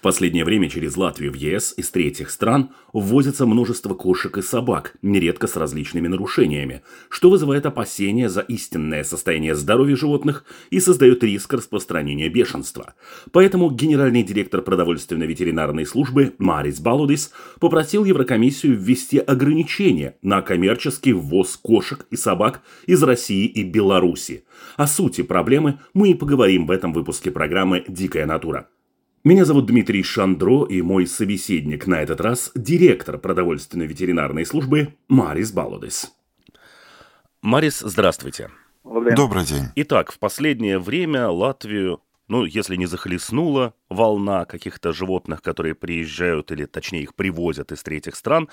В последнее время через Латвию в ЕС из третьих стран ввозится множество кошек и собак, нередко с различными нарушениями, что вызывает опасения за истинное состояние здоровья животных и создает риск распространения бешенства. Поэтому генеральный директор продовольственной ветеринарной службы Марис Балудис попросил Еврокомиссию ввести ограничения на коммерческий ввоз кошек и собак из России и Беларуси. О сути проблемы мы и поговорим в этом выпуске программы «Дикая натура». Меня зовут Дмитрий Шандро, и мой собеседник на этот раз – директор продовольственной ветеринарной службы Марис Балодес. Марис, здравствуйте. Добрый день. Итак, в последнее время Латвию, ну, если не захлестнула волна каких-то животных, которые приезжают, или точнее их привозят из третьих стран,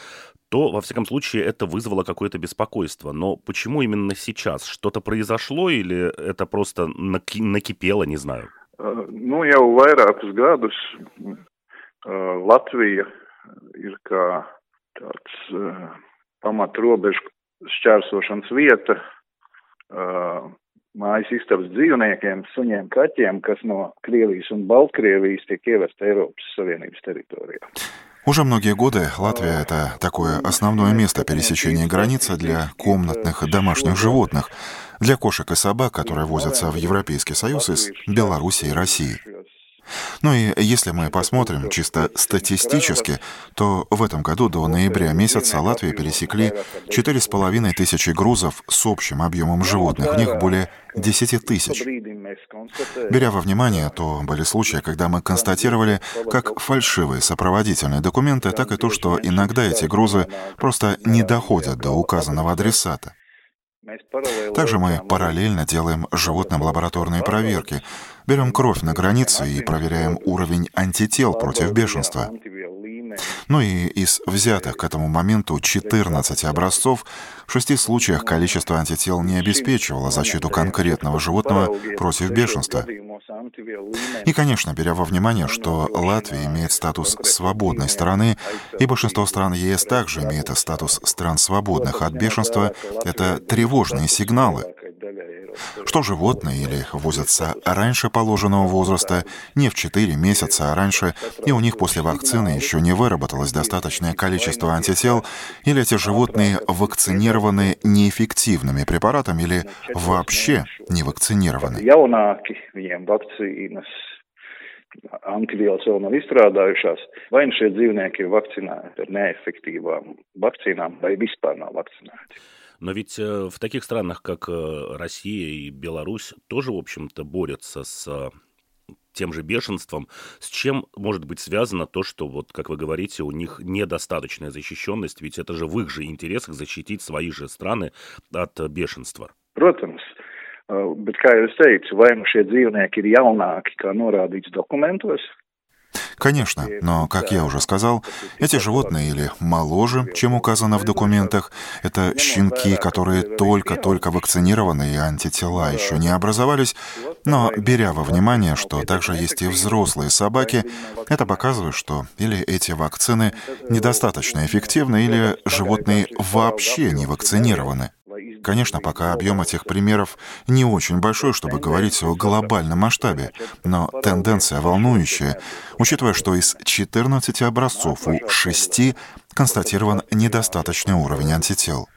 то, во всяком случае, это вызвало какое-то беспокойство. Но почему именно сейчас? Что-то произошло или это просто накипело, не знаю? Nu, jau vairākus gadus Latvija ir kā tāds pamat robežu šķērsošanas vieta mājas istabas dzīvniekiem, suņiem, kaķiem, kas no Krievijas un Baltkrievijas tiek ievest Eiropas Savienības teritorijā. Уже многие годы Латвия – это такое основное место пересечения границы для комнатных домашних животных, для кошек и собак, которые возятся в Европейский Союз из Беларуси и России. Ну и если мы посмотрим чисто статистически, то в этом году до ноября месяца Латвии пересекли 4,5 тысячи грузов с общим объемом животных, в них более 10 тысяч. Беря во внимание, то были случаи, когда мы констатировали как фальшивые сопроводительные документы, так и то, что иногда эти грузы просто не доходят до указанного адресата. Также мы параллельно делаем животным лабораторные проверки, берем кровь на границе и проверяем уровень антител против бешенства. Ну и из взятых к этому моменту 14 образцов, в шести случаях количество антител не обеспечивало защиту конкретного животного против бешенства. И, конечно, беря во внимание, что Латвия имеет статус свободной страны, и большинство стран ЕС также имеет статус стран свободных от бешенства, это тревожные сигналы. Что животные или возятся раньше положенного возраста, не в 4 месяца, а раньше, и у них после вакцины еще не выработалось достаточное количество антител, или эти животные вакцинированы неэффективными препаратами или вообще не вакцинированы. antivielas vēl nav izstrādājušās, vai nu šie dzīvnieki ir vakcinēti ar neefektīvām vakcīnām, vai vispār nav vakcinēti. Но ведь э, в таких странах, как э, Россия и Беларусь, тоже, в общем-то, борются с э, тем же бешенством, с чем может быть связано то, что, вот, как вы говорите, у них недостаточная защищенность, ведь это же в их же интересах защитить свои же страны от бешенства. Protams, bet, kā jau es teicu, vai nu šie dzīvnieki ir jaunāki, kā norādīts dokumentos, Конечно, но, как я уже сказал, эти животные или моложе, чем указано в документах, это щенки, которые только-только вакцинированы и антитела еще не образовались, но беря во внимание, что также есть и взрослые собаки, это показывает, что или эти вакцины недостаточно эффективны, или животные вообще не вакцинированы. Конечно, пока объем этих примеров не очень большой, чтобы говорить о глобальном масштабе, но тенденция волнующая, учитывая, что из 14 образцов у 6 констатирован недостаточный уровень антител.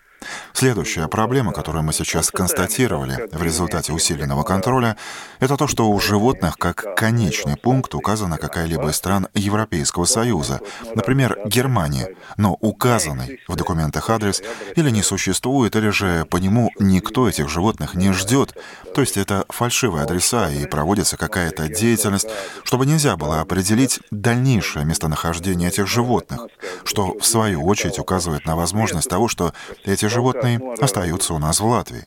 Следующая проблема, которую мы сейчас констатировали в результате усиленного контроля, это то, что у животных как конечный пункт указана какая-либо из стран Европейского Союза, например, Германия, но указанный в документах адрес или не существует, или же по нему никто этих животных не ждет, то есть это фальшивые адреса и проводится какая-то деятельность, чтобы нельзя было определить дальнейшее местонахождение этих животных, что в свою очередь указывает на возможность того, что эти животные остаются у нас в Латвии.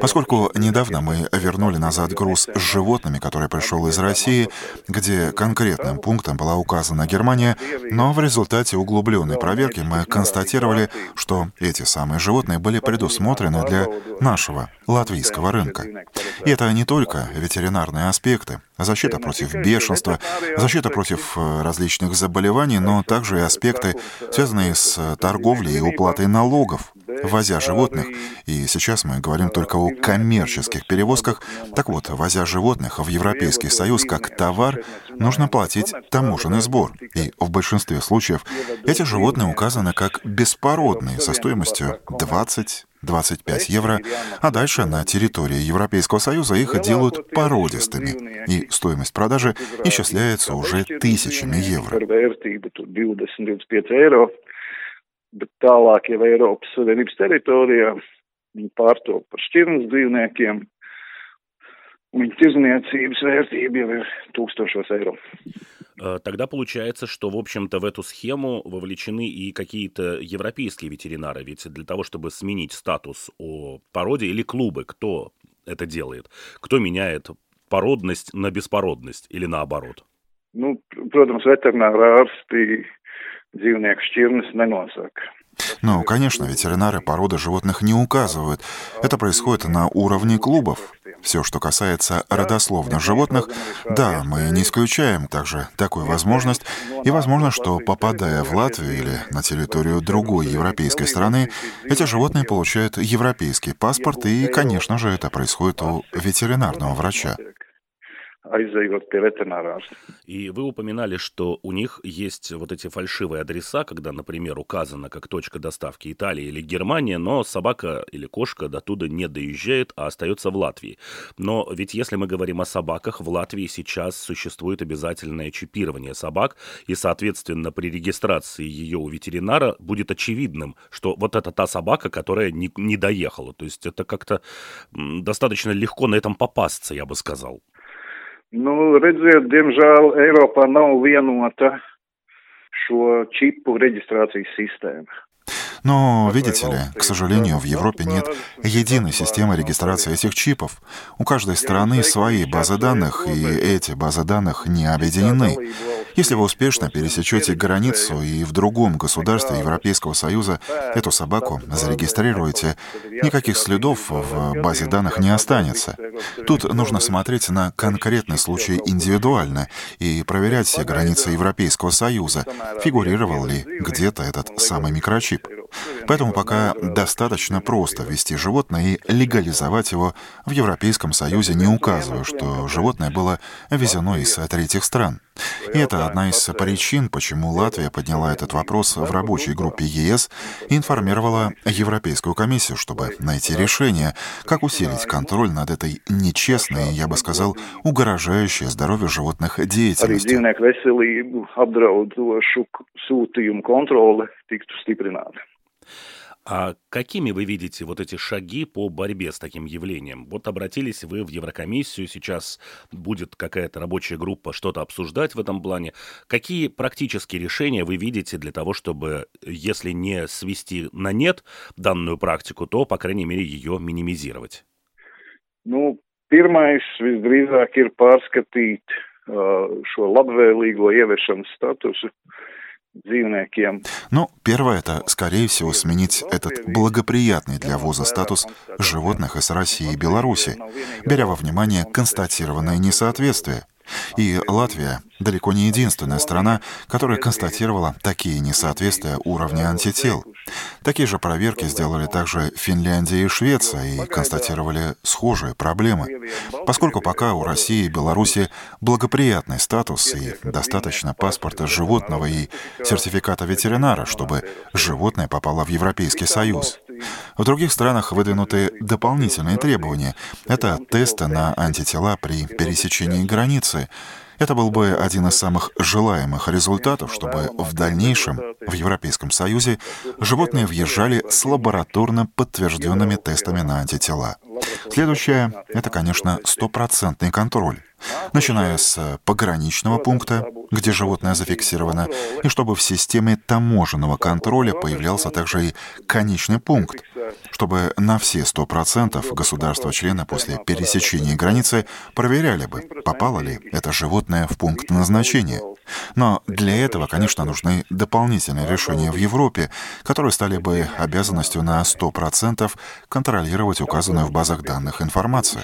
Поскольку недавно мы вернули назад груз с животными, который пришел из России, где конкретным пунктом была указана Германия, но в результате углубленной проверки мы констатировали, что эти самые животные были предусмотрены для нашего латвийского рынка. И это не только ветеринарные аспекты, защита против бешенства, защита против э, различных заболеваний, но также и аспекты, связанные с торговлей и уплатой налогов, возя животных. И сейчас мы говорим только о коммерческих перевозках. Так вот, возя животных в Европейский Союз как товар, нужно платить таможенный сбор. И в большинстве случаев эти животные указаны как беспородные со стоимостью 20 25 евро, а дальше на территории Европейского Союза их делают породистыми, и стоимость продажи исчисляется уже тысячами евро. Bet tālāk jau Eiropas Savienības teritorijā viņi pārtop par šķirnes dzīvniekiem, viņa tirzniecības vērtība jau ir tūkstošos eiro. Э, тогда получается, что, в общем-то, в эту схему вовлечены и какие-то европейские ветеринары. Ведь для того, чтобы сменить статус о породе или клубы, кто это делает? Кто меняет породность на беспородность или наоборот? Ну, protams, veterināra ārsti dzīvnieku šķirnes nenosaka. Ну, конечно, ветеринары породы животных не указывают. Это происходит на уровне клубов. Все, что касается родословных животных, да, мы не исключаем также такую возможность. И возможно, что попадая в Латвию или на территорию другой европейской страны, эти животные получают европейский паспорт, и, конечно же, это происходит у ветеринарного врача aizejot pie ветеринарārsta. И вы упоминали, что у них есть вот эти фальшивые адреса, когда, например, указано как точка доставки Италия или Германия, но собака или кошка до туда не доезжает, а остается в Латвии. Но ведь если мы говорим о собаках, в Латвии сейчас существует обязательное чипирование собак, и, соответственно, при регистрации ее у ветеринара будет очевидным, что вот это та собака, которая не, не доехала. То есть это как-то достаточно легко на этом попасться, я бы сказал. Nu, redziet, diemžēl Eiropā nav vienota šo čipu reģistrācijas sistēma. Но, видите ли, к сожалению, в Европе нет единой системы регистрации этих чипов. У каждой страны свои базы данных, и эти базы данных не объединены. Если вы успешно пересечете границу и в другом государстве Европейского Союза эту собаку зарегистрируете, никаких следов в базе данных не останется. Тут нужно смотреть на конкретный случай индивидуально и проверять все границы Европейского Союза, фигурировал ли где-то этот самый микрочип. Поэтому пока достаточно просто ввести животное и легализовать его в Европейском Союзе, не указывая, что животное было везено из третьих стран. И это одна из причин, почему Латвия подняла этот вопрос в рабочей группе ЕС и информировала Европейскую комиссию, чтобы найти решение, как усилить контроль над этой нечестной, я бы сказал, угрожающей здоровью животных деятельностью. А какими вы видите вот эти шаги по борьбе с таким явлением? Вот обратились вы в Еврокомиссию, сейчас будет какая-то рабочая группа что-то обсуждать в этом плане. Какие практические решения вы видите для того, чтобы, если не свести на нет данную практику, то, по крайней мере, ее минимизировать? Ну, pirmais visdrīzāk ir pārskatīt uh, šo labvēlīgo ieviešanas statusu. Ну, первое это, скорее всего, сменить этот благоприятный для ввоза статус животных из России и Беларуси, беря во внимание констатированное несоответствие. И Латвия далеко не единственная страна, которая констатировала такие несоответствия уровня антител. Такие же проверки сделали также Финляндия и Швеция и констатировали схожие проблемы. Поскольку пока у России и Беларуси благоприятный статус и достаточно паспорта животного и сертификата ветеринара, чтобы животное попало в Европейский Союз. В других странах выдвинуты дополнительные требования. Это тесты на антитела при пересечении границы, это был бы один из самых желаемых результатов, чтобы в дальнейшем в Европейском Союзе животные въезжали с лабораторно подтвержденными тестами на антитела. Следующее — это, конечно, стопроцентный контроль начиная с пограничного пункта, где животное зафиксировано, и чтобы в системе таможенного контроля появлялся также и конечный пункт, чтобы на все 100% государства-члена после пересечения границы проверяли бы, попало ли это животное в пункт назначения. Но для этого, конечно, нужны дополнительные решения в Европе, которые стали бы обязанностью на 100% контролировать указанную в базах данных информацию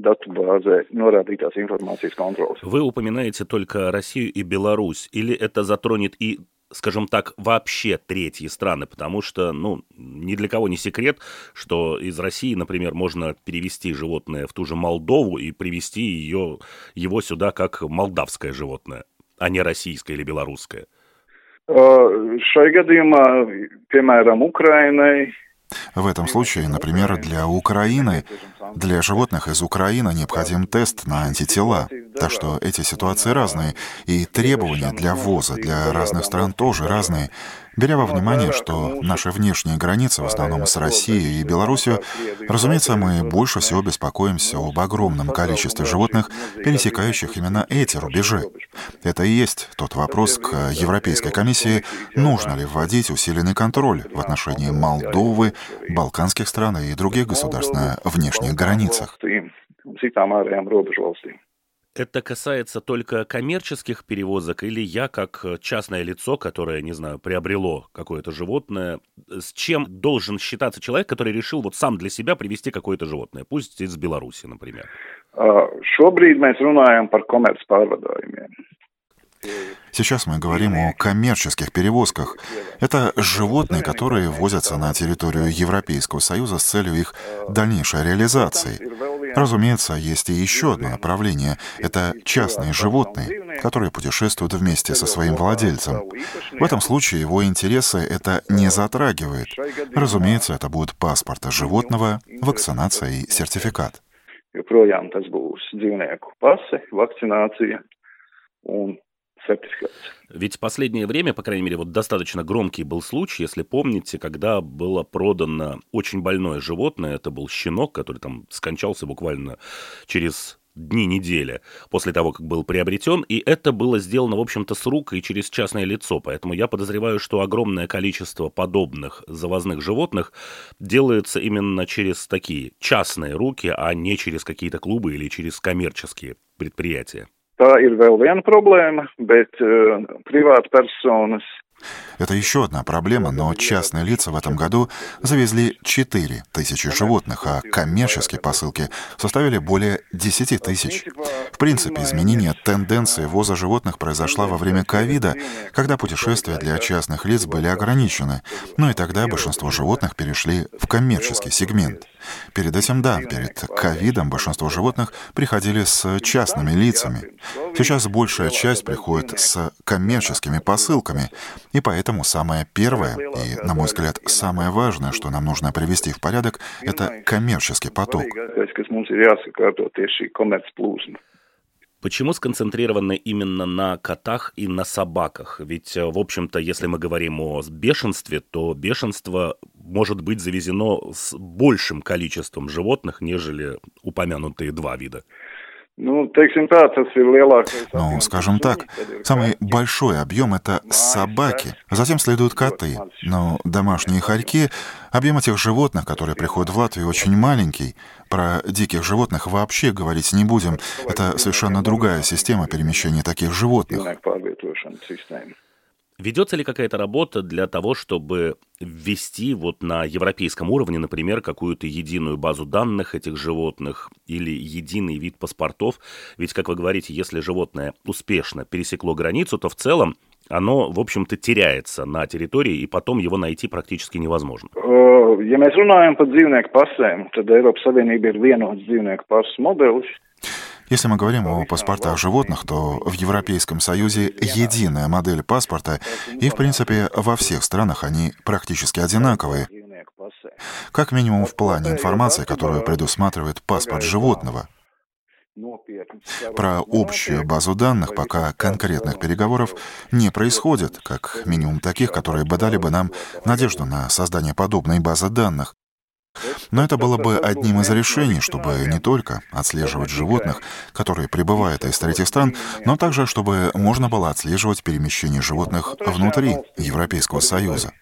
датубазе norādītās информации контроля. Вы упоминаете только Россию и Беларусь, или это затронет и скажем так, вообще третьи страны, потому что, ну, ни для кого не секрет, что из России, например, можно перевести животное в ту же Молдову и привести ее, его сюда как молдавское животное, а не российское или белорусское. Šai gadījumā, piemēram, Ukrainai в этом случае, например, для Украины, для животных из Украины необходим тест на антитела. Так что эти ситуации разные, и требования для ввоза для разных стран тоже разные. Беря во внимание, что наши внешние границы в основном с Россией и Беларусью, разумеется, мы больше всего беспокоимся об огромном количестве животных, пересекающих именно эти рубежи. Это и есть тот вопрос к Европейской комиссии, нужно ли вводить усиленный контроль в отношении Молдовы, Балканских стран и других государств на внешних границах. Это касается только коммерческих перевозок или я, как частное лицо, которое, не знаю, приобрело какое-то животное, с чем должен считаться человек, который решил вот сам для себя привести какое-то животное, пусть из Беларуси, например? Šobrīd mēs runājam par komercpārvadājumiem. Сейчас мы говорим о коммерческих перевозках. Это животные, которые возятся на территорию Европейского Союза с целью их дальнейшей реализации. Разумеется, есть и еще одно направление. Это частные животные, которые путешествуют вместе со своим владельцем. В этом случае его интересы это не затрагивает. Разумеется, это будет паспорт животного, вакцинация и сертификат. joprojām tas būs dzīvnieku pase, vakcinācija un ведь в последнее время, по крайней мере, вот достаточно громкий был случай, если помните, когда было продано очень больное животное, это был щенок, который там скончался буквально через дни недели после того, как был приобретен, и это было сделано, в общем-то, с рук и через частное лицо, поэтому я подозреваю, что огромное количество подобных завозных животных делается именно через такие частные руки, а не через какие-то клубы или через коммерческие предприятия. Tā ir vēl viena problēma, bet uh, privātpersonas Это еще одна проблема, но частные лица в этом году завезли 4 тысячи животных, а коммерческие посылки составили более 10 тысяч. В принципе, изменение тенденции ввоза животных произошла во время ковида, когда путешествия для частных лиц были ограничены, ну и тогда большинство животных перешли в коммерческий сегмент. Перед этим, да, перед ковидом большинство животных приходили с частными лицами. Сейчас большая часть приходит с коммерческими посылками, и поэтому самое первое и, на мой взгляд, самое важное, что нам нужно привести в порядок, это коммерческий поток. Почему сконцентрированы именно на котах и на собаках? Ведь, в общем-то, если мы говорим о бешенстве, то бешенство может быть завезено с большим количеством животных, нежели упомянутые два вида. Ну, ну, скажем так, самый большой объем это собаки, затем следуют коты. Но домашние хорьки, объем этих животных, которые приходят в Латвию, очень маленький. Про диких животных вообще говорить не будем. Это совершенно другая система перемещения таких животных. Ведется ли какая-то работа для того, чтобы ввести вот на европейском уровне, например, какую-то единую базу данных этих животных или единый вид паспортов? Ведь, как вы говорите, если животное успешно пересекло границу, то в целом оно, в общем-то, теряется на территории, и потом его найти практически невозможно. Ja mēs runājam par dzīvnieku pasēm, tad Eiropas Savienība ir vienots dzīvnieku pases. Если мы говорим о паспортах животных, то в Европейском Союзе единая модель паспорта, и, в принципе, во всех странах они практически одинаковые. Как минимум в плане информации, которую предусматривает паспорт животного. Про общую базу данных пока конкретных переговоров не происходит, как минимум таких, которые бы дали бы нам надежду на создание подобной базы данных. Но это было бы одним из решений, чтобы не только отслеживать животных, которые прибывают из третьих стран, но также, чтобы можно было отслеживать перемещение животных внутри Европейского Союза.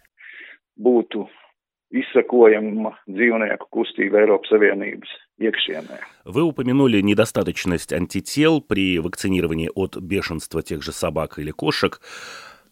Вы упомянули недостаточность антител при вакцинировании от бешенства тех же собак или кошек.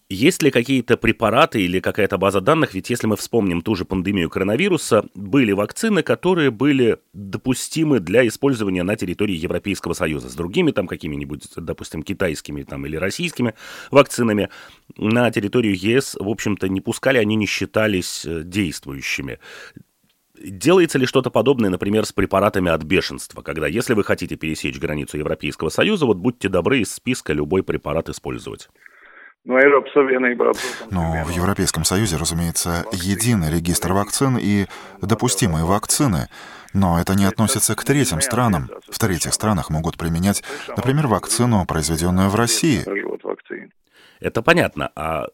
Есть ли какие-то препараты или какая-то база данных? Ведь если мы вспомним ту же пандемию коронавируса, были вакцины, которые были допустимы для использования на территории Европейского Союза. С другими там какими-нибудь, допустим, китайскими там, или российскими вакцинами на территорию ЕС, в общем-то, не пускали, они не считались э, действующими. Делается ли что-то подобное, например, с препаратами от бешенства, когда если вы хотите пересечь границу Европейского Союза, вот будьте добры из списка любой препарат использовать? Но в Европейском Союзе, разумеется, единый регистр вакцин и допустимые вакцины, но это не относится к третьим странам. В третьих странах могут применять, например, вакцину, произведенную в России. Это понятно. А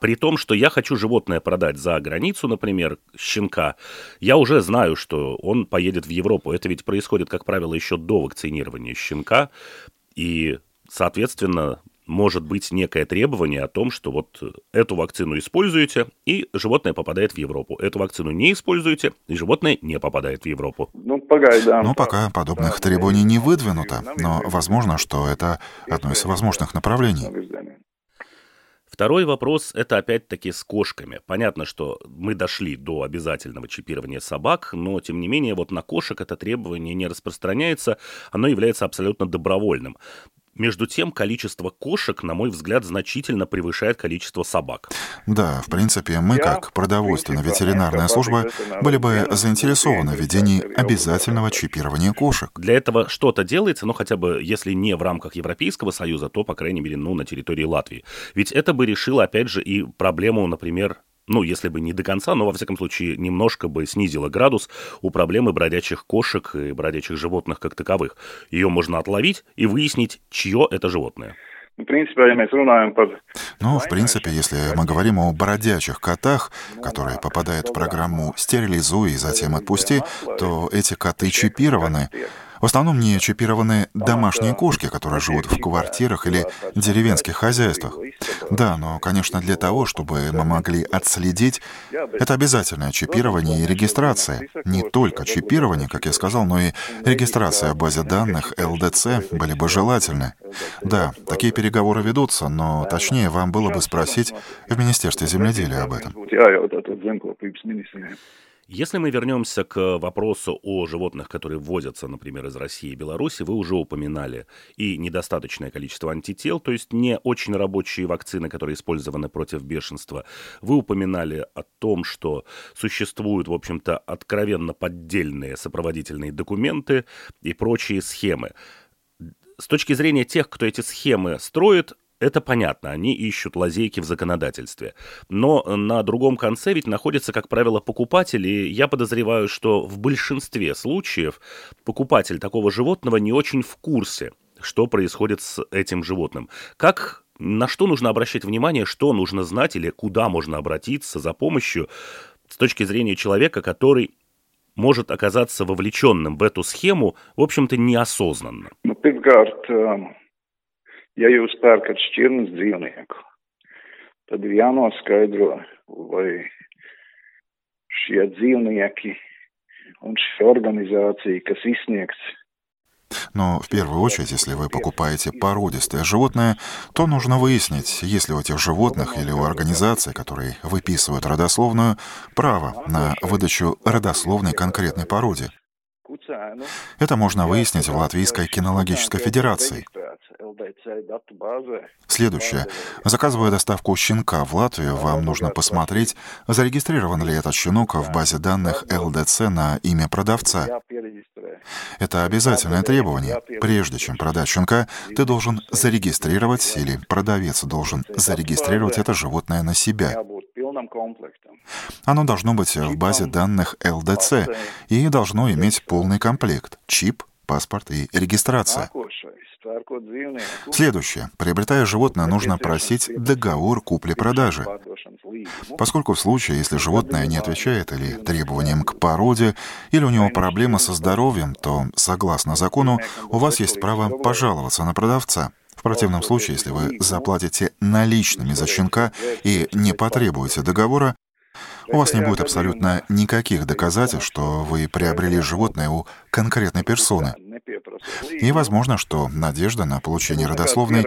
при том, что я хочу животное продать за границу, например, щенка, я уже знаю, что он поедет в Европу. Это ведь происходит, как правило, еще до вакцинирования щенка. И, соответственно, может быть некое требование о том, что вот эту вакцину используете, и животное попадает в Европу. Эту вакцину не используете, и животное не попадает в Европу. Ну, пока, да. Ну, пока подобных требований не выдвинуто, но возможно, что это одно из возможных направлений. Второй вопрос – это опять-таки с кошками. Понятно, что мы дошли до обязательного чипирования собак, но, тем не менее, вот на кошек это требование не распространяется, оно является абсолютно добровольным. Между тем, количество кошек, на мой взгляд, значительно превышает количество собак. Да, в принципе, мы, как продовольственно-ветеринарная служба, были бы заинтересованы в введении обязательного чипирования кошек. Для этого что-то делается, но хотя бы, если не в рамках Европейского Союза, то, по крайней мере, ну, на территории Латвии. Ведь это бы решило, опять же, и проблему, например, ну, если бы не до конца, но, во всяком случае, немножко бы снизила градус у проблемы бродячих кошек и бродячих животных как таковых. Ее можно отловить и выяснить, чье это животное. Ну, в принципе, если мы говорим о бродячих котах, которые попадают в программу «Стерилизуй и затем отпусти», то эти коты чипированы. В основном не чипированы домашние кошки, которые живут в квартирах или деревенских хозяйствах. Да, но, конечно, для того, чтобы мы могли отследить, это обязательное чипирование и регистрация. Не только чипирование, как я сказал, но и регистрация в базе данных ЛДЦ были бы желательны. Да, такие переговоры ведутся, но точнее вам было бы спросить в Министерстве земледелия об этом. Если мы вернемся к вопросу о животных, которые ввозятся, например, из России и Беларуси, вы уже упоминали и недостаточное количество антител, то есть не очень рабочие вакцины, которые использованы против бешенства. Вы упоминали о том, что существуют, в общем-то, откровенно поддельные сопроводительные документы и прочие схемы. С точки зрения тех, кто эти схемы строит, это понятно, они ищут лазейки в законодательстве. Но на другом конце ведь находятся, как правило, покупатели. И я подозреваю, что в большинстве случаев покупатель такого животного не очень в курсе, что происходит с этим животным. Как на что нужно обращать внимание, что нужно знать или куда можно обратиться за помощью с точки зрения человека, который может оказаться вовлеченным в эту схему, в общем-то, неосознанно. Ну, ja jūs pērkat šķirnes dzīvnieku, tad ir jānoskaidro, vai šie dzīvnieki un šī organizācija, kas izsniegs Но в первую очередь, если вы покупаете породистое животное, то нужно выяснить, есть ли у этих животных или у организаций, которые выписывают родословную, право на выдачу родословной конкретной породе. Это можно выяснить в Латвийской кинологической федерации. Следующее. Заказывая доставку щенка в Латвию, вам нужно посмотреть, зарегистрирован ли этот щенок в базе данных ЛДЦ на имя продавца. Это обязательное требование. Прежде чем продать щенка, ты должен зарегистрировать или продавец должен зарегистрировать это животное на себя. Оно должно быть в базе данных ЛДЦ и должно иметь полный комплект — чип, паспорт и регистрация. Следующее. Приобретая животное, нужно просить договор купли-продажи. Поскольку в случае, если животное не отвечает или требованиям к породе, или у него проблемы со здоровьем, то, согласно закону, у вас есть право пожаловаться на продавца. В противном случае, если вы заплатите наличными за щенка и не потребуете договора, у вас не будет абсолютно никаких доказательств, что вы приобрели животное у конкретной персоны. И возможно, что надежда на получение родословной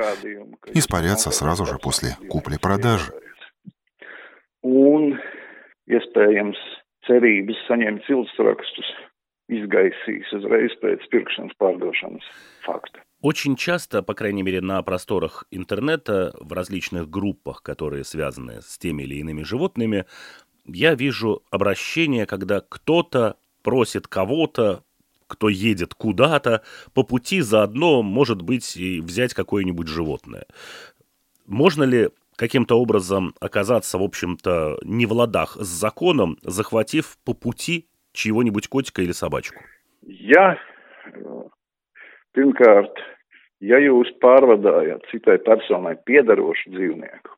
испарятся сразу же после купли-продажи. Очень часто, по крайней мере, на просторах интернета, в различных группах, которые связаны с теми или иными животными, я вижу обращение, когда кто-то просит кого-то, кто едет куда-то, по пути заодно, может быть, и взять какое-нибудь животное. Можно ли каким-то образом оказаться, в общем-то, не в ладах с законом, захватив по пути чьего-нибудь котика или собачку? Я, pirmkārt, ja jūs pārvadājat citai personai piedarošu dzīvnieku,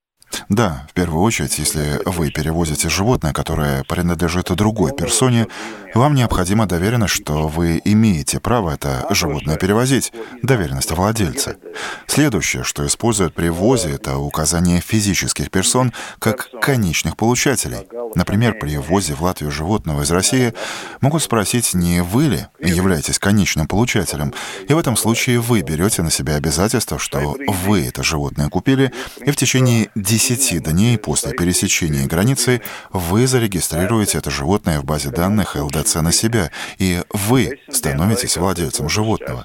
да, в первую очередь, если вы перевозите животное, которое принадлежит другой персоне, вам необходима доверенность, что вы имеете право это животное перевозить, доверенность владельца. Следующее, что используют при ввозе, это указание физических персон как конечных получателей. Например, при ввозе в Латвию животного из России могут спросить, не вы ли являетесь конечным получателем, и в этом случае вы берете на себя обязательство, что вы это животное купили, и в течение 10 дней после пересечения границы вы зарегистрируете это животное в базе данных ЛДЦ на себя, и вы становитесь владельцем животного.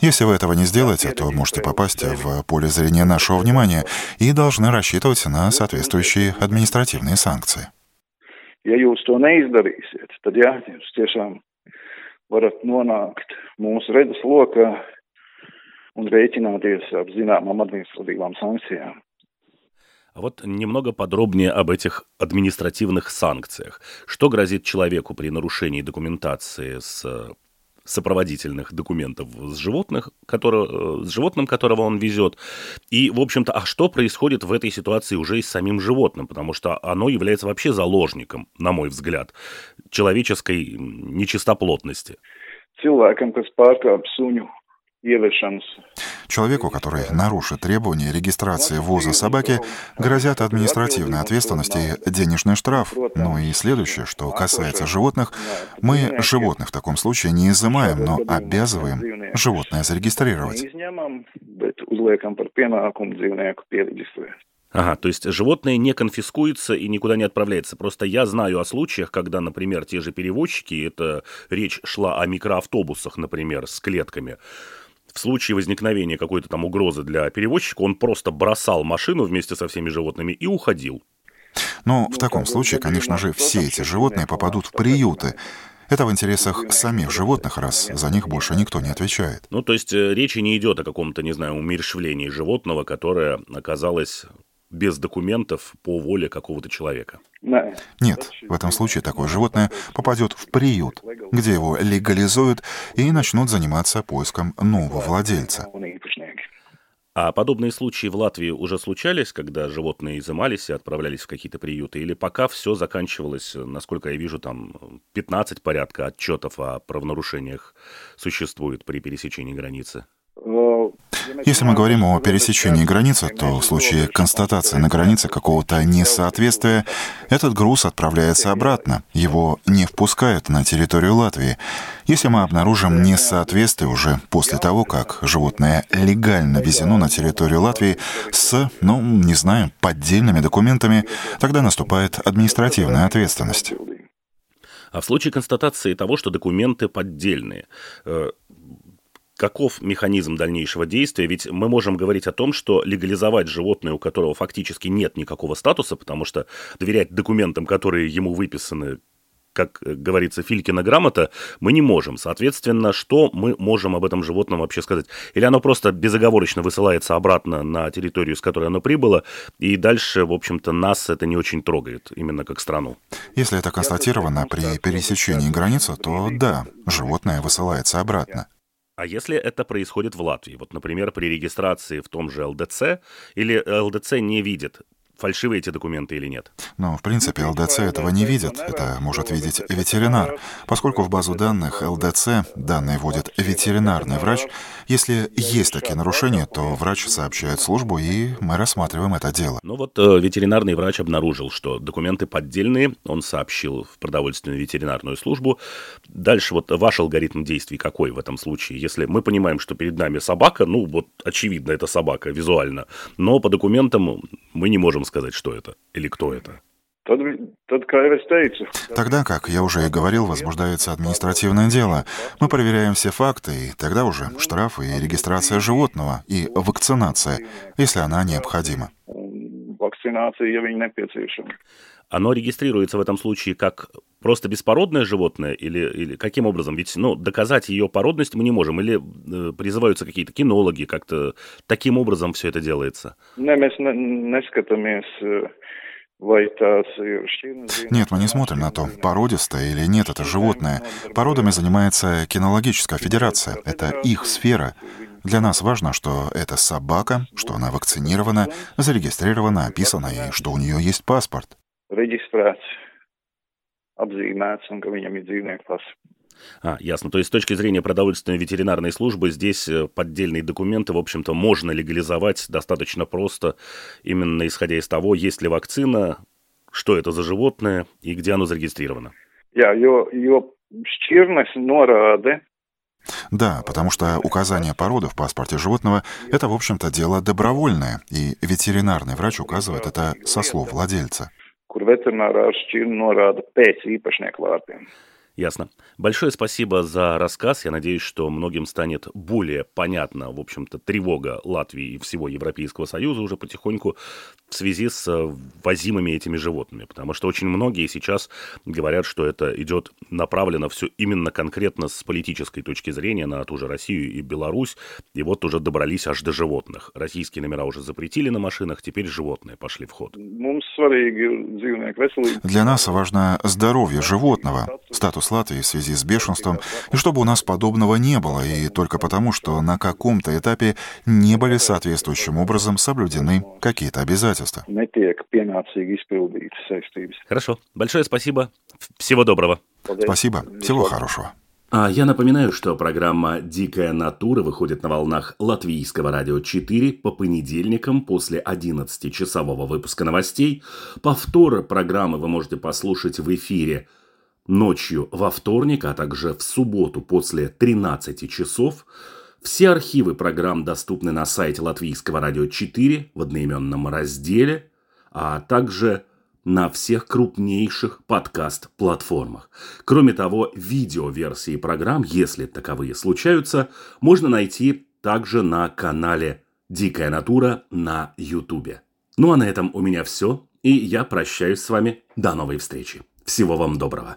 Если вы этого не сделаете, то можете попасть в поле зрения нашего внимания и должны рассчитывать на соответствующие административные санкции. Ja jūs to neizdarīsiet, tad jā, jūs tiešām varat nonākt mūsu redzes lokā un rēķināties ar zināmām административām санкcijām. А вот немного подробнее об этих административных санкциях. Что грозит человеку при нарушении документации с сопроводительных документов с, животных, которые, с животным, которого он везет. И, в общем-то, а что происходит в этой ситуации уже и с самим животным? Потому что оно является вообще заложником, на мой взгляд, человеческой нечистоплотности. Cilvēkam, kas pārkāp suņu Человеку, который нарушит требования регистрации ввоза собаки, грозят административная ответственность и денежный штраф. Ну и следующее, что касается животных, мы животных в таком случае не изымаем, но обязываем животное зарегистрировать. Ага, то есть животное не конфискуется и никуда не отправляется. Просто я знаю о случаях, когда, например, те же перевозчики, это речь шла о микроавтобусах, например, с клетками, в случае возникновения какой-то там угрозы для перевозчика, он просто бросал машину вместе со всеми животными и уходил. Но в таком случае, конечно же, все эти животные попадут в приюты. Это в интересах самих животных, раз за них больше никто не отвечает. Ну, то есть э, речи не идет о каком-то, не знаю, умерщвлении животного, которое оказалось без документов по воле какого-то человека. Нет, в этом случае такое животное попадет в приют, где его легализуют и начнут заниматься поиском нового владельца. А подобные случаи в Латвии уже случались, когда животные изымались и отправлялись в какие-то приюты? Или пока все заканчивалось, насколько я вижу, там 15 порядка отчетов о правонарушениях существует при пересечении границы? Если мы говорим о пересечении границы, то в случае констатации на границе какого-то несоответствия, этот груз отправляется обратно, его не впускают на территорию Латвии. Если мы обнаружим несоответствие уже после того, как животное легально везено на территорию Латвии с, ну, не знаю, поддельными документами, тогда наступает административная ответственность. А в случае констатации того, что документы поддельные, э, каков механизм дальнейшего действия? Ведь мы можем говорить о том, что легализовать животное, у которого фактически нет никакого статуса, потому что доверять документам, которые ему выписаны, как говорится, Филькина грамота, мы не можем. Соответственно, что мы можем об этом животном вообще сказать? Или оно просто безоговорочно высылается обратно на территорию, с которой оно прибыло, и дальше, в общем-то, нас это не очень трогает, именно как страну? Если это констатировано при пересечении границы, то да, животное высылается обратно. А если это происходит в Латвии? Вот, например, при регистрации в том же ЛДЦ, или ЛДЦ не видит фальшивые эти документы или нет? Ну, в принципе, ЛДЦ этого не видит. Это может видеть ветеринар. Поскольку в базу данных ЛДЦ данные вводит ветеринарный врач, если есть такие нарушения, то врач сообщает службу, и мы рассматриваем это дело. Ну вот э, ветеринарный врач обнаружил, что документы поддельные, он сообщил в продовольственную ветеринарную службу. Дальше вот ваш алгоритм действий какой в этом случае? Если мы понимаем, что перед нами собака, ну вот очевидно, это собака визуально, но по документам мы не можем сказать, что это или кто это. Тогда, как я уже и говорил, возбуждается административное дело. Мы проверяем все факты, и тогда уже штрафы и регистрация животного, и вакцинация, если она необходима. Оно регистрируется в этом случае как просто беспородное животное или, или каким образом? Ведь ну, доказать ее породность мы не можем. Или э, призываются какие-то кинологи, как-то таким образом все это делается? Нет, мы не смотрим на то, породистое или нет это животное. Породами занимается кинологическая федерация. Это их сфера. Для нас важно, что это собака, что она вакцинирована, зарегистрирована, описана и что у нее есть паспорт. Регистрация. Apzīmēts un ka viņam ir dzīvnieku pasi. А, ясно. То есть с точки зрения продовольственной ветеринарной службы здесь э, поддельные документы, в общем-то, можно легализовать достаточно просто, именно исходя из того, есть ли вакцина, что это за животное и где оно зарегистрировано. Jā, jo, jo šķirnes norāde да, потому что указание породы в паспорте животного – это, в общем-то, дело добровольное, и ветеринарный врач указывает это со слов владельца. Kur veterinārā šķirne norāda pēc īpašnieku vārdiem. Ясно. Большое спасибо за рассказ. Я надеюсь, что многим станет более понятна, в общем-то, тревога Латвии и всего Европейского Союза уже потихоньку в связи с э, возимыми этими животными. Потому что очень многие сейчас говорят, что это идет направлено все именно конкретно с политической точки зрения на ту же Россию и Беларусь. И вот уже добрались аж до животных. Российские номера уже запретили на машинах, теперь животные пошли в ход. Для нас важно здоровье животного, статус статус Латвии в связи с бешенством, и чтобы у нас подобного не было, и только потому, что на каком-то этапе не были соответствующим образом соблюдены какие-то обязательства. Хорошо. Большое спасибо. Всего доброго. Спасибо. Всего хорошего. А я напоминаю, что программа «Дикая натура» выходит на волнах Латвийского радио 4 по понедельникам после 11-часового выпуска новостей. Повтор программы вы можете послушать в эфире – Ночью во вторник, а также в субботу после 13 часов все архивы программ доступны на сайте Латвийского радио 4 в одноименном разделе, а также на всех крупнейших подкаст-платформах. Кроме того, видеоверсии программ, если таковые случаются, можно найти также на канале «Дикая натура» на Ютубе. Ну а на этом у меня все, и я прощаюсь с вами. До новой встречи. Всего вам доброго.